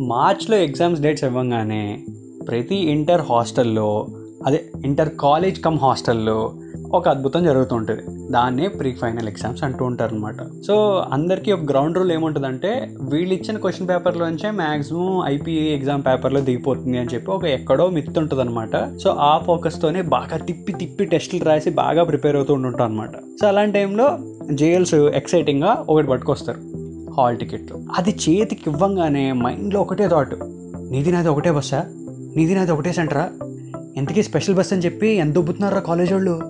మార్చ్లో exams dates ఇవ్వగానే ప్రతి ఇంటర్ హాస్టల్లో అదే ఇంటర్ కాలేజ్ కమ్ హాస్టల్లో ఒక అద్భుతం జరుగుతుంటుంది. దాన్నే ప్రీ ఫైనల్ ఎగ్జామ్స్ అంటూ ఉంటారు అనమాట సో అందరికీ ఒక గ్రౌండ్ రూల్ ఏముంటుందంటే వీళ్ళు ఇచ్చిన క్వశ్చన్ పేపర్లోంచే మ్యాక్సిమం ఐపీఏ ఎగ్జామ్ పేపర్లో దిగిపోతుంది అని చెప్పి ఒక ఎక్కడో మిత్ ఉంటుంది అనమాట సో ఆ ఫోకస్తోనే బాగా తిప్పి తిప్పి టెస్టులు రాసి బాగా ప్రిపేర్ అవుతూ ఉంటుంటారు అనమాట సో అలాంటి టైంలో జేఎల్స్ ఎక్సైటింగ్గా ఒకటి పట్టుకొస్తారు. హాల్ టికెట్లు. అది చేతికి ఇవ్వంగానే మైండ్లో ఒకటే థాట్ నీది నాది ఒకటే బస్సా? నీది నాది ఒకటే సెంటరా? ఇంతకీ స్పెషల్ బస్ అని చెప్పి ఎంత దొబ్బుతున్నారా కాలేజ్ వాళ్ళు?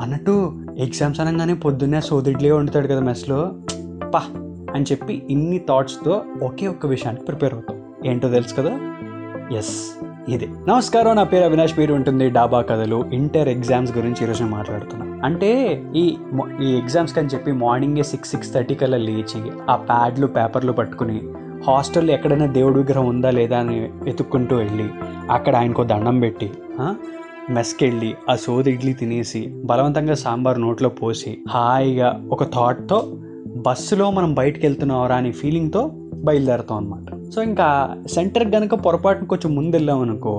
అన్నట్టు ఎగ్జామ్స్ అనగానే పొద్దున్నే సోదిడ్లే వండుతాడు కదా మెస్లో. పా అని చెప్పి ఇన్ని థాట్స్తో ఒకే ఒక్క విషయానికి ప్రిపేర్ అవుతాం. ఏంటో తెలుసు కదా? ఎస్ ఇదే. నమస్కారం నా పేరు అవినాష్. పేరు ఉంటుంది డాబా కథలు. ఇంటర్ ఎగ్జామ్స్ గురించి ఈరోజు మాట్లాడుతున్నాను అంటే ఈ ఈ ఎగ్జామ్స్కి అని చెప్పి మార్నింగే సిక్స్ సిక్స్ థర్టీ కల్లా లేచి ఆ ప్యాడ్లు పేపర్లు పట్టుకుని హాస్టల్లో ఎక్కడైనా దేవుడి విగ్రహం ఉందా లేదా అని వెతుక్కుంటూ వెళ్ళి అక్కడ ఆయనకు దండం పెట్టి మెస్కి వెళ్ళి ఆ సోది ఇడ్లీ తినేసి బలవంతంగా సాంబార్ నోట్లో పోసి హాయిగా ఒక థాట్తో బస్సులో మనం బయటకు వెళ్తున్నావరా అనే ఫీలింగ్తో బయలుదేరుతాం అనమాట సో ఇంకా సెంటర్ కనుక పొరపాటున కొంచెం ముందు వెళ్ళాం అనుకో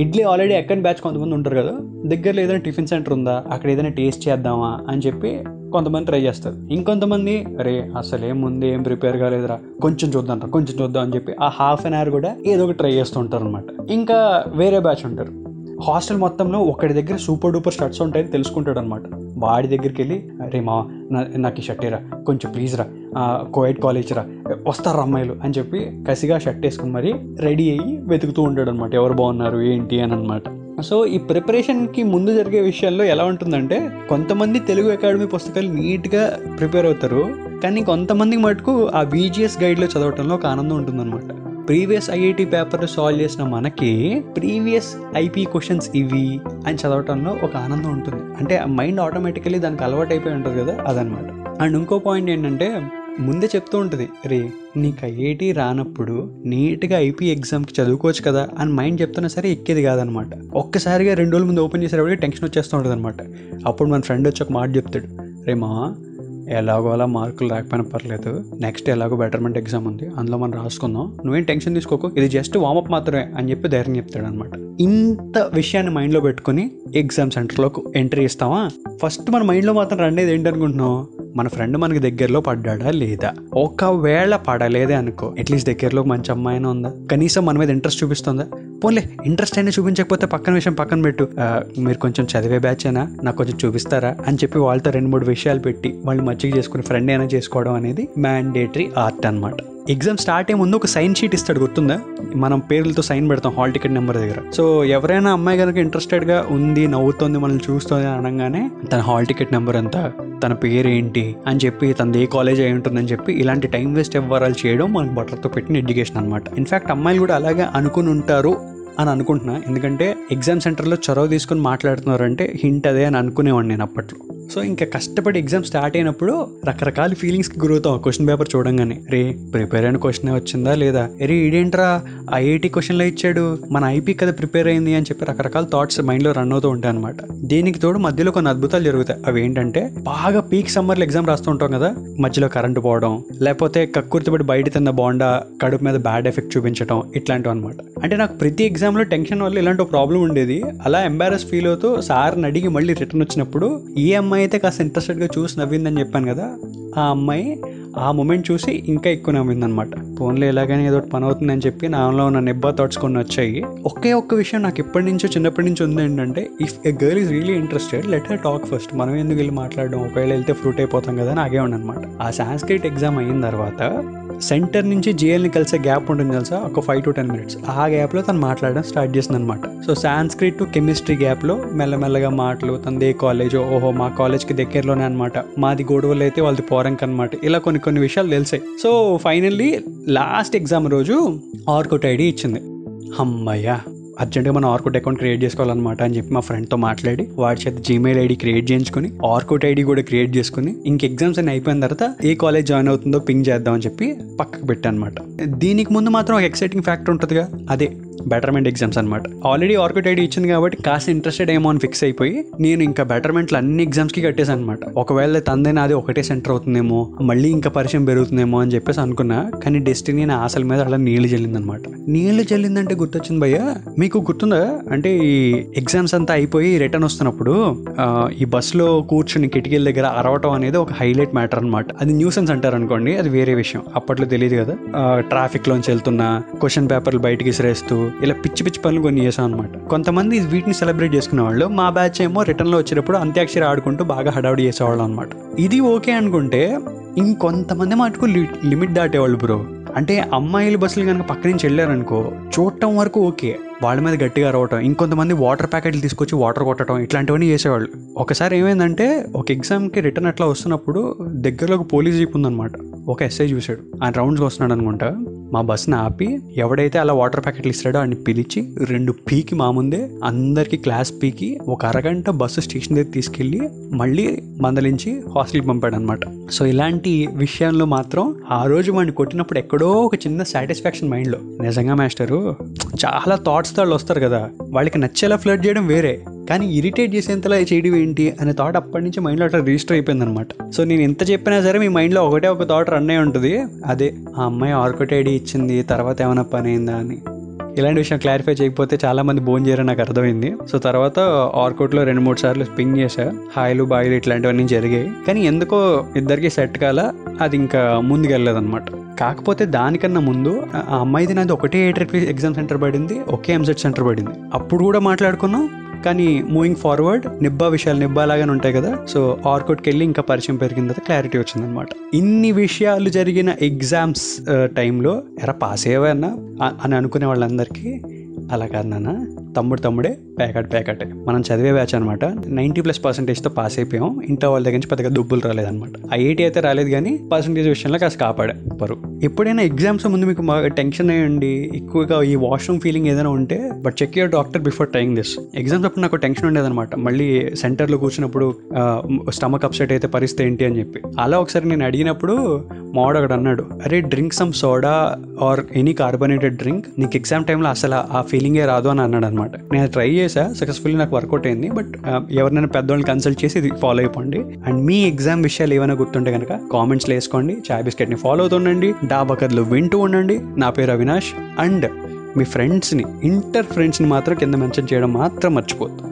ఇడ్లీ ఆల్రెడీ ఎక్కడి బ్యాచ్ కొంతమంది ఉంటారు కదా దగ్గరలో ఏదైనా టిఫిన్ సెంటర్ ఉందా అక్కడ ఏదైనా టేస్ట్ చేద్దామా అని చెప్పి కొంతమంది ట్రై చేస్తారు. ఇంకొంతమంది అరే అసలు ఏం ముందు ఏం ప్రిపేర్ కాలేదురా కొంచెం చూద్దాం కొంచెం చూద్దాం అని చెప్పి ఆ హాఫ్ అన్ అవర్ కూడా ఏదో ఒకటి ట్రై చేస్తూ ఉంటారు అనమాట ఇంకా వేరే బ్యాచ్ ఉంటారు. హాస్టల్ మొత్తంలో ఒకటి దగ్గర సూపర్ డూపర్ షర్ట్స్ ఉంటాయని తెలుసుకుంటాడు అనమాట వాడి దగ్గరికి వెళ్ళి అరే మా నా నాకు ఈ షర్ట్ రా కొంచెం ప్లీజ్ రా కోయిడ్ కాలేజ్ రా. వస్తారు అమ్మాయిలు అని చెప్పి కసిగా షర్ట్ వేసుకుని మరి రెడీ అయ్యి వెతుకుతూ ఉంటాడు అనమాట ఎవరు బాగున్నారు ఏంటి అని అనమాట సో ఈ ప్రిపరేషన్కి ముందు జరిగే విషయాల్లో ఎలా ఉంటుందంటే కొంతమంది తెలుగు అకాడమీ పుస్తకాలు నీట్గా ప్రిపేర్ అవుతారు కానీ కొంతమందికి మటుకు ఆ బీజీఎస్ గైడ్లో చదవటంలో ఒక ఆనందం ఉంటుందన్నమాట. ప్రీవియస్ ఐఐటి పేపర్ సాల్వ్ చేసిన మనకి ప్రీవియస్ ఐపీ క్వశ్చన్స్ ఇవి అని చదవటంలో ఒక ఆనందం ఉంటుంది. అంటే ఆ మైండ్ ఆటోమేటికలీ దానికి అలవాటు అయిపోయి ఉంటుంది కదా అదనమాట అండ్ ఇంకో పాయింట్ ఏంటంటే ముందే చెప్తూ ఉంటుంది రే నీకు ఐఐటి రానప్పుడు నీట్గా ఐపీ ఎగ్జామ్కి చదువుకోవచ్చు కదా అని మైండ్ చెప్తున్నా సరే ఎక్కేది కాదనమాట. ఒక్కసారిగా రెండు రోజుల ముందు ఓపెన్ చేసేటప్పుడు టెన్షన్ వచ్చేస్తూ ఉంటుంది అనమాట అప్పుడు మన ఫ్రెండ్ వచ్చి ఒక మాట చెప్తాడు రే మా ఎలాగో అలా మార్కులు రాకపోయినా పర్లేదు నెక్స్ట్ ఎలాగో బెటర్మెంట్ ఎగ్జామ్ ఉంది అందులో మనం రాసుకుందాం నువ్వేం టెన్షన్ తీసుకోకు ఇది జస్ట్ వామప్ మాత్రమే అని చెప్పి ధైర్యం చెప్తాడు అనమాట ఇంత విషయాన్ని మైండ్లో పెట్టుకుని ఎగ్జామ్ సెంటర్లోకి ఎంట్రీ ఇస్తావా? ఫస్ట్ మన మైండ్లో మాత్రం రండేది ఏంటనుకుంటున్నావు మన ఫ్రెండ్ మనకి దగ్గరలో పడ్డాడా లేదా? ఒకవేళ పడలేదే అనుకో. అట్లీస్ట్ దగ్గరలో మంచి అమ్మాయినా ఉందా? కనీసం మన మీద ఇంట్రెస్ట్ చూపిస్తుందా? పోన్లే ఇంట్రెస్ట్ అయినా చూపించకపోతే పక్కన విషయం పక్కన పెట్టు. మీరు కొంచెం చదివే బ్యాచ్ అయినా నాకు కొంచెం చూపిస్తారా? అని చెప్పి వాళ్ళతో రెండు మూడు విషయాలు పెట్టి వాళ్ళు మచ్చిగా చేసుకుని ఫ్రెండ్ అయినా చేసుకోవడం అనేది మ్యాండేటరీ ఆర్ట్ అన్నమాట. ఎగ్జామ్ స్టార్ట్ అయ్యే ముందు ఒక సైన్ షీట్ ఇస్తాడు గుర్తుందా? మనం పేర్లతో సైన్ పెడతాం హాల్ టికెట్ నెంబర్ దగ్గర. సో ఎవరైనా అమ్మాయి కనుక ఇంట్రెస్టెడ్గా ఉంది నవ్వుతోంది మనల్ని చూస్తుంది అనగానే తన హాల్ టికెట్ నెంబర్ ఎంత తన పేరు ఏంటి అని చెప్పి తనది ఏ కాలేజ్ అయి ఉంటుందని చెప్పి ఇలాంటి టైం వేస్ట్ వ్యవహారాలు చేయడం మనకు బట్టలతో పెట్టిన ఎడ్యుకేషన్ అనమాట ఇన్ఫాక్ట్ అమ్మాయిలు కూడా అలాగే అనుకుని ఉంటారు అని అనుకుంటున్నా. ఎందుకంటే ఎగ్జామ్ సెంటర్లో చొరవ తీసుకుని మాట్లాడుతున్నారంటే హింట్ అదే అని అనుకునేవాడిని నేను అప్పట్లో. సో ఇంకా కష్టపడి ఎగ్జామ్ స్టార్ట్ అయినప్పుడు రకరకాల ఫీలింగ్స్కి గురవుతాం. క్వశ్చన్ పేపర్ చూడంగానే. రే ప్రిపేర్ అయిన క్వశ్చన్ వచ్చిందా లేదా? రే ఇదేంట్రా ఐఐటి క్వశ్చన్లో ఇచ్చాడు. మన ఐపీ కదా ప్రిపేర్ అయింది అని చెప్పి రకరకాల థాట్స్ మైండ్లో రన్ అవుతూ ఉంటాయి అనమాట దీనికి తోడు మధ్యలో కొన్ని అద్భుతాలు జరుగుతాయి. అవి ఏంటంటే బాగా పీక్ సమ్మర్లో ఎగ్జామ్ రాస్తూ ఉంటాం కదా? మధ్యలో కరెంటు పోవడం లేకపోతే కక్కుర్తిపడి బయట తిన్న బాండా కడుపు మీద బ్యాడ్ ఎఫెక్ట్ చూపించడం ఇట్లాంటివి అనమాట అంటే నాకు ప్రతి ఎగ్జామ్లో టెన్షన్ వల్ల ఇలాంటి ప్రాబ్లం ఉండేది. అలా ఎంబారస్ ఫీల్ అవుతూ సార్ని అడిగి మళ్ళీ రిటర్న్ వచ్చినప్పుడు ఈఎంఐ అమ్మాయి అయితే కాస్త ఇంట్రెస్టెడ్గా చూసి నవ్విందని చెప్పాను కదా ఆ అమ్మాయి ఆ మూమెంట్ చూసి ఇంకా ఎక్కువ నమ్మిందనమాట ఫోన్లో ఎలాగైనా ఏదో ఒకటి పని అవుతుందని చెప్పి నాలో ఉన్న నెబ్బా థాట్స్ కొన్ని వచ్చాయి. ఒకే ఒక్క విషయం నాకు ఎప్పటి నుంచో చిన్నప్పటి నుంచి ఉంది ఏంటంటే if a girl is really interested let her talk first మనం ఎందుకు వెళ్ళి మాట్లాడడం? ఒకవేళ వెళ్తే ఫ్రూట్ అయిపోతాం కదా అని ఆగే అనమాట. ఆ సాంస్క్రిట్ ఎగ్జామ్ అయిన తర్వాత సెంటర్ నుంచి జిఎల్ని కలిసే గ్యాప్ ఉంటుంది తెలుసా? ఒక ఫైవ్ టు టెన్ మినిట్స్ ఆ గ్యాప్లో తను మాట్లాడడం స్టార్ట్ చేసింది అనమాట సో సాంస్క్రిట్ టు కెమిస్ట్రీ గ్యాప్లో మెల్లమెల్లగా మాటలు తనదే కాలేజ్ ఓహో మా కాలేజ్కి దగ్గరలోనే అనమాట. మాది గొడవలు అయితే వాళ్ళది వారంక్ అనమాట ఇలా కొన్ని కొన్ని విషయాలు తెలిసాయి. సో ఫైనల్లీ లాస్ట్ ఎగ్జామ్ రోజు ఆర్కుట్ ఐడి ఇచ్చింది. అమ్మయ్యా అర్జెంటుగా మనం ఆర్కుట్ అకౌంట్ క్రియేట్ చేసుకోవాలన్నమాట అని చెప్పి మా ఫ్రెండ్తో మాట్లాడి వాడి చేత జీమెయిల్ ఐడి క్రియేట్ చేయించుకుని ఆర్కుట్ ఐడి కూడా క్రియేట్ చేసుకుని ఇంక ఎగ్జామ్స్ అన్ని అయిపోయిన తర్వాత ఏ కాలేజ్ జాయిన్ అవుతుందో పింగ్ చేద్దామని చెప్పి పక్కకు పెట్టాను అనమాట దీనికి ముందు మాత్రం ఒక ఎక్సైటింగ్ ఫ్యాక్టర్ ఉంటుందిగా. అదే బెటర్మెంట్ ఎగ్జామ్స్ అనమాట ఆల్రెడీ ఆర్కిట్ ఐడి ఇచ్చింది కాబట్టి కాస్త ఇంట్రెస్టెడ్ ఏమో అని ఫిక్స్ అయిపోయి నేను ఇంకా బెటర్మెంట్లు అన్ని ఎగ్జామ్స్కి కట్టేసాను అనమాట ఒకవేళ తందే అది ఒకటే సెంటర్ అవుతుందేమో మళ్ళీ ఇంకా పరిచయం పెరుగుతుందేమో అని చెప్పేసి అనుకున్నా కానీ డెస్టినీ నా ఆశల మీద అలా నీళ్ళు చెల్లిందనమాట నీళ్ళు చెల్లిందంటే గుర్తొచ్చింది భయ్య? మీకు గుర్తుందా? అంటే ఈ ఎగ్జామ్స్ అంతా అయిపోయి రిటర్న్ వస్తున్నప్పుడు ఈ బస్సులో కూర్చుని కిటికీల దగ్గర అరవటం అనేది ఒక హైలైట్ మ్యాటర్ అనమాట అది న్యూసెన్స్ అంటారు అనుకోండి అది వేరే విషయం. అప్పట్లో తెలియదు కదా. ట్రాఫిక్ లోంచి వెళ్తున్నా క్వశ్చన్ పేపర్లు బయటకి విసిరేస్తూ ఇలా పిచ్చి పిచ్చి పనులు కొన్ని చేసాం అనమాట కొంతమంది వీటిని సెలబ్రేట్ చేసుకునే వాళ్ళు మా బ్యాచ్ ఏమో రిటర్న్లో వచ్చేటప్పుడు అంత్యాక్షరి ఆడుకుంటూ బాగా హడావుడి చేసేవాళ్ళు అనమాట ఇది ఓకే అనుకుంటే ఇంకొంతమంది మటుకు లిమిట్ దాటేవాళ్ళు బ్రో. అంటే అమ్మాయిల బస్సులు కనుక పక్క నుంచి వెళ్ళారనుకో చూడటం వరకు ఓకే. వాళ్ళ మీద గట్టిగా అరవటం ఇంకొంతమంది వాటర్ ప్యాకెట్లు తీసుకొచ్చి వాటర్ కొట్టడం ఇట్లాంటివన్నీ చేసేవాళ్ళు. ఒకసారి ఏమైందంటే ఒక ఎగ్జామ్కి రిటర్న్ అట్లా వస్తున్నప్పుడు దగ్గరలో ఒక పోలీస్ జీప్ ఉందనమాట ఒక ఎస్ఐ చూశాడు. ఆయన రౌండ్స్కి వస్తున్నాడు అనుకుంటా. మా బస్ని ఆపి ఎవడైతే అలా వాటర్ ప్యాకెట్లు ఇస్తాడో ఆయన పిలిచి రెండు పీకి మా ముందే అందరికీ క్లాస్ పీకి ఒక అరగంట బస్సు స్టేషన్ దగ్గర తీసుకెళ్ళి మళ్ళీ మందలించి హాస్టల్కి పంపాడు అనమాట సో ఇలాంటి విషయంలో మాత్రం ఆ రోజు వాడిని కొట్టినప్పుడు ఎక్కడో ఒక చిన్న సాటిస్ఫాక్షన్ మైండ్లో నిజంగా మాస్టరు చాలా థాట్స్ వాళ్ళు వస్తారు కదా వాళ్ళకి నచ్చేలా ఫ్లడ్ చేయడం వేరే. కానీ ఇరిటేట్ చేసేంతలా చేయడం ఏంటి అనే థాట్ అప్పటి నుంచి మైండ్లో అట్లా రిజిస్టర్ అయిపోయింది అనమాట సో నేను ఎంత చెప్పినా సరే మీ మైండ్లో ఒకటే ఒక థాట్ రన్ అయి ఉంటుంది. అదే ఆ అమ్మాయి ఆర్కుట్ ఐడి ఇచ్చింది తర్వాత ఏమైనా పని అయిందా అని. ఇలాంటి విషయం క్లారిఫై చేయకపోతే చాలా మంది బోన్ చేయరని నాకు అర్థమైంది. సో తర్వాత ఆర్కోట్లో రెండు మూడు సార్లు స్పిన్ చేశా. హాయిలు బాయిలు ఇట్లాంటివన్నీ జరిగాయి. కానీ ఎందుకో ఇద్దరికి సెట్ కాల అది ఇంకా ముందుకెళ్ళలేదన్నమాట కాకపోతే దానికన్నా ముందు ఆ అమ్మాయిది నాది ఒకటే ఏటెడ్ ఎగ్జామ్ సెంటర్ పడింది ఒకే ఎంసెట్ సెంటర్ పడింది. అప్పుడు కూడా మాట్లాడుకున్నాం కానీ మూవింగ్ ఫార్వర్డ్ నిబ్బా విషయాలు నిబ్బా లాగానే ఉంటాయి కదా. సో ఆర్కోట్కి వెళ్ళి ఇంకా పరిచయం పెరిగిన తర్వాత క్లారిటీ వచ్చిందనమాట. ఇన్ని విషయాలు జరిగిన ఎగ్జామ్స్ టైంలో ఎరా పాస్ అయ్యేవన్నా అని అనుకునే వాళ్ళందరికీ అలా కాదు నాన్న తమ్ముడు తమ్ముడే ప్యాకెట్ ప్యాకెట్. మనం చదివే బ్యాచ్ అనమాట నైంటీ ప్లస్ పర్సెంటేజ్తో పాస్ అయిపోయాం. ఇంటర్ వాళ్ళ దగ్గర నుంచి పెద్దగా దుబ్బులు రాలేదన్నమాట. ఐఐటీ అయితే రాలేదు కానీ పర్సెంటేజ్ విషయంలో కాస్త కాపాడా పరువు ఎప్పుడైనా ఎగ్జామ్స్ ముందు మీకు టెన్షన్ అయ్యండి ఎక్కువగా ఈ వాష్రూమ్ ఫీలింగ్ ఏదైనా ఉంటే but check your doctor before trying this exams అప్పుడు నాకు టెన్షన్ ఉండేదన్నమాట. మళ్ళీ సెంటర్లో కూర్చున్నప్పుడు స్టమక్ అప్సెట్ అయితే పరిస్థితి ఏంటి అని చెప్పి. అలా ఒకసారి నేను అడిగినప్పుడు మావాడు ఒకడు అన్నాడు అరే drink some soda or any carbonated drink నీకు ఎగ్జామ్ టైంలో అసలు ఆ ఫీలింగే రాదు అని అన్నాడు అనమాట నేను ట్రై చేసి సక్సెస్ఫుల్లీ నాకు వర్కౌట్ అయింది బట్ uh, ఎవరినైనా పెద్దవాళ్ళని కన్సల్ట్ చేసి ఇది ఫాలో అయిపోండి. అండ్ మీ ఎగ్జామ్ విషయాలు ఏమైనా గుర్తుంటే కనుక కామెంట్స్లో వేసుకోండి చాయ్ బిస్కెట్ని ఫాలో అవుతుండండి డాబా కథలు వింటూ ఉండండి. నా పేరు అవినాష్ అండ్ మీ ఫ్రెండ్స్ని ఇంటర్ ఫ్రెండ్స్ని మాత్రం కింద మెన్షన్ చేయడం మాత్రం మర్చిపోద్దు